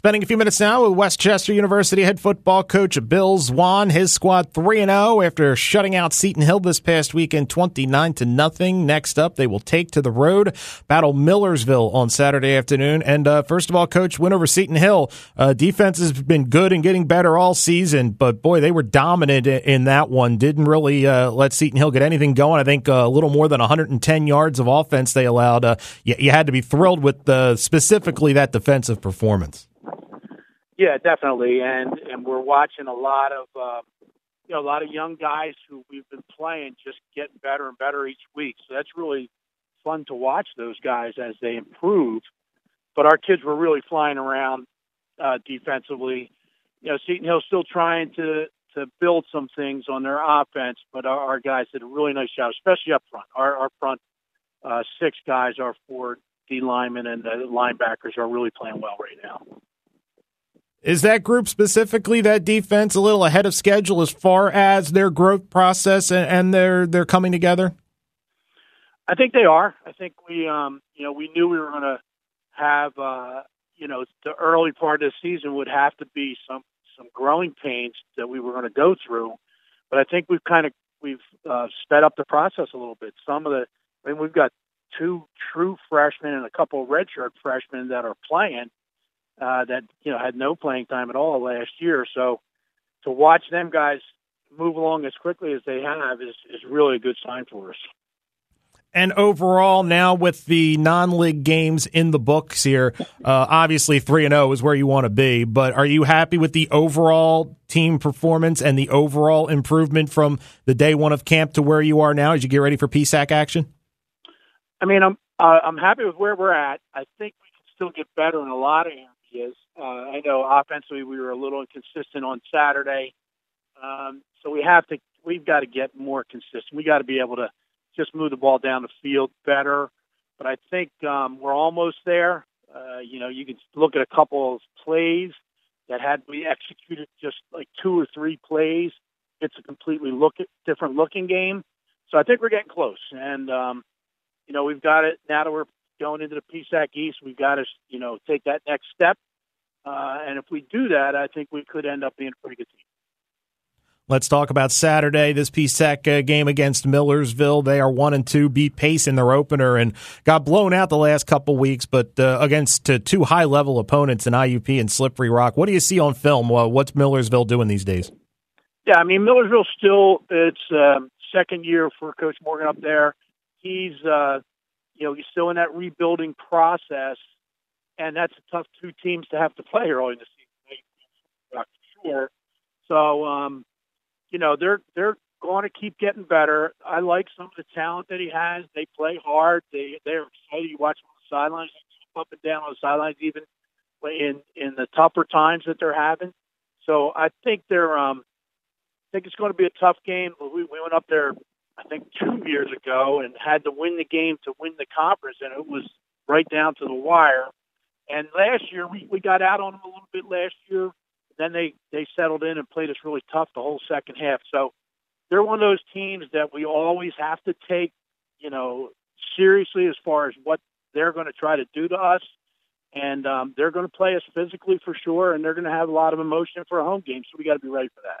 Spending a few minutes now with West Chester University head football coach Bill Zwaan. His squad 3 0 after shutting out Seton Hill this past weekend 29 to nothing. Next up, they will take to the road, battle Millersville on Saturday afternoon. And uh, first of all, coach, win over Seton Hill. Uh, defense has been good and getting better all season, but boy, they were dominant in that one. Didn't really uh, let Seton Hill get anything going. I think uh, a little more than 110 yards of offense they allowed. Uh, you, you, had to be thrilled with uh, specifically that defensive performance. Yeah, definitely, and and we're watching a lot of uh, you know a lot of young guys who we've been playing just getting better and better each week. So that's really fun to watch those guys as they improve. But our kids were really flying around uh, defensively. You know, Seton Hill's still trying to to build some things on their offense, but our, our guys did a really nice job, especially up front. Our, our front uh, six guys, our four D linemen and the linebackers are really playing well right now. Is that group specifically that defense a little ahead of schedule as far as their growth process and, and their their coming together? I think they are. I think we um you know we knew we were going to have uh you know the early part of the season would have to be some some growing pains that we were going to go through, but I think we've kind of we've uh, sped up the process a little bit. Some of the I mean we've got two true freshmen and a couple redshirt freshmen that are playing uh, that you know had no playing time at all last year. So to watch them guys move along as quickly as they have is is really a good sign for us. And overall, now with the non-league games in the books here, uh, obviously three and zero oh is where you want to be. But are you happy with the overall team performance and the overall improvement from the day one of camp to where you are now as you get ready for PSAC action? I mean, I'm uh, I'm happy with where we're at. I think we can still get better in a lot of areas is. Uh, I know offensively we were a little inconsistent on Saturday, um, so we have to we've got to get more consistent. We got to be able to just move the ball down the field better. But I think um, we're almost there. Uh, you know, you can look at a couple of plays that had we executed just like two or three plays. It's a completely look at, different looking game. So I think we're getting close. And um, you know, we've got it now that we're going into the PSAC East. We've got to, you know, take that next step. Uh, and if we do that, I think we could end up being a pretty good team. Let's talk about Saturday. This PSAC uh, game against Millersville. They are one and two, beat Pace in their opener, and got blown out the last couple weeks. But uh, against uh, two high level opponents in IUP and Slippery Rock, what do you see on film? what's Millersville doing these days? Yeah, I mean Millersville still it's um, second year for Coach Morgan up there. He's uh, you know, he's still in that rebuilding process, and that's a tough two teams to have to play early in the season. Sure. So, um, you know, they're they're going to keep getting better. I like some of the talent that he has. They play hard. They they're excited. You watch them on the sidelines, up and down on the sidelines, even in in the tougher times that they're having. So I think they're um, I think it's going to be a tough game. We, we went up there I think two years ago and had to win the game to win the conference, and it was right down to the wire. And last year we, we got out on them a little bit last year. Then they they settled in and played us really tough the whole second half. So they're one of those teams that we always have to take, you know, seriously as far as what they're going to try to do to us. And um, they're going to play us physically for sure, and they're going to have a lot of emotion for a home game. So we got to be ready for that.